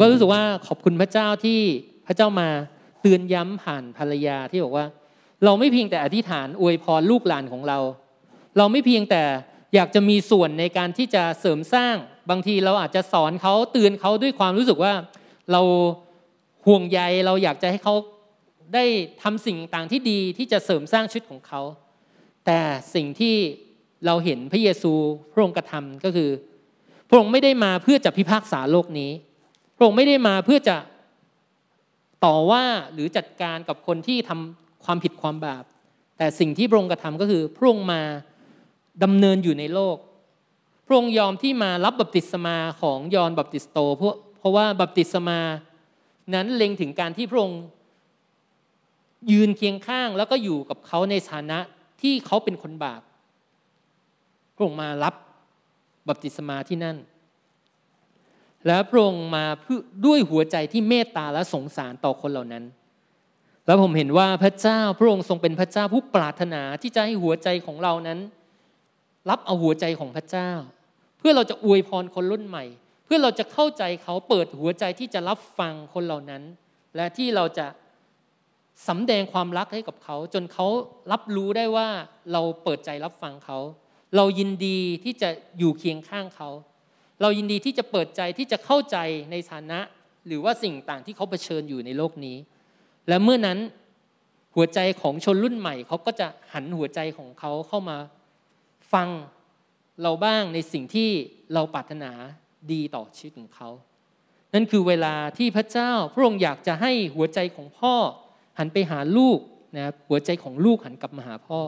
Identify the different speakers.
Speaker 1: ก็รู้สึกว่าขอบคุณพระเจ้าที่พระเจ้ามาเตือนย้ำผ่านภรรยาที่บอกว่า เราไม่เพียงแต่อธิษฐานอวยพรลูกหลานของเรา เราไม่เพียงแต่อยากจะมีส่วนในการที่จะเสริมสร้างบางทีเราอาจจะสอนเขาเตือนเขาด้วยความรู้สึกว่าเราห่วงใยเราอยากจะให้เขาได้ทำสิ่งต่างที่ดีที่จะเสริมสร้างชีวิตของเขา แต่สิ่งที่เราเห็นพระเยซูพระองค์กระทำก็คือ พระองค์ไม่ได้มาเพื่อจะพิพากษาโลกนี้ พระองค์ไม่ได้มาเพื่อจะต่อว่าหรือจัดการกับคนที่ทำความผิดความบาป แต่สิ่งที่พระองค์กระทำก็คือพระองค์มาดำเนินอยู่ในโลก พระองค์ยอมที่มารับบัพติศมาของยอห์นบัพติสโตเพราะเพราะว่าบัพติศมานั้นเล็งถึงการที่พระองค์ยืนเคียงข้างแล้วก็อยู่กับเขาในฐานะที่เขาเป็นคนบาปพระองค์มารับบัพติศมาที่นั่น แล้วพระองค์มาด้วยหัวใจที่เมตตาและสงสารต่อคนเหล่านั้น แล้วผมเห็นว่าพระเจ้าพระองค์ทรงเป็นพระเจ้าผู้ปรารถนาที่จะให้หัวใจของเรานั้น รับเอาหัวใจของพระเจ้า เพื่อเราจะอวยพรคนรุ่นใหม่ เพื่อเราจะเข้าใจเขาเปิดหัวใจที่จะรับฟังคนเหล่านั้น และที่เราจะสำแดงความรักให้กับเขา จนเขารับรู้ได้ว่าเราเปิดใจรับฟังเขา เรายินดีที่จะอยู่เคียงข้างเขา เรายินดีที่จะเปิดใจที่จะเข้าใจในฐานะ หรือว่าสิ่งต่างที่เขาเผชิญอยู่ในโลกนี้ และเมื่อนั้นหัวใจของชนรุ่นใหม่เขาก็จะหันหัวใจของเขาเข้ามาฟังเราบ้างในสิ่งที่เราปรารถนาดีต่อชีวิตของเขานั่นคือเวลาที่พระเจ้าพระองค์อยากจะให้หัวใจของพ่อ หันไปหาลูกนะหัวใจของลูกหันกลับมาหาพ่อ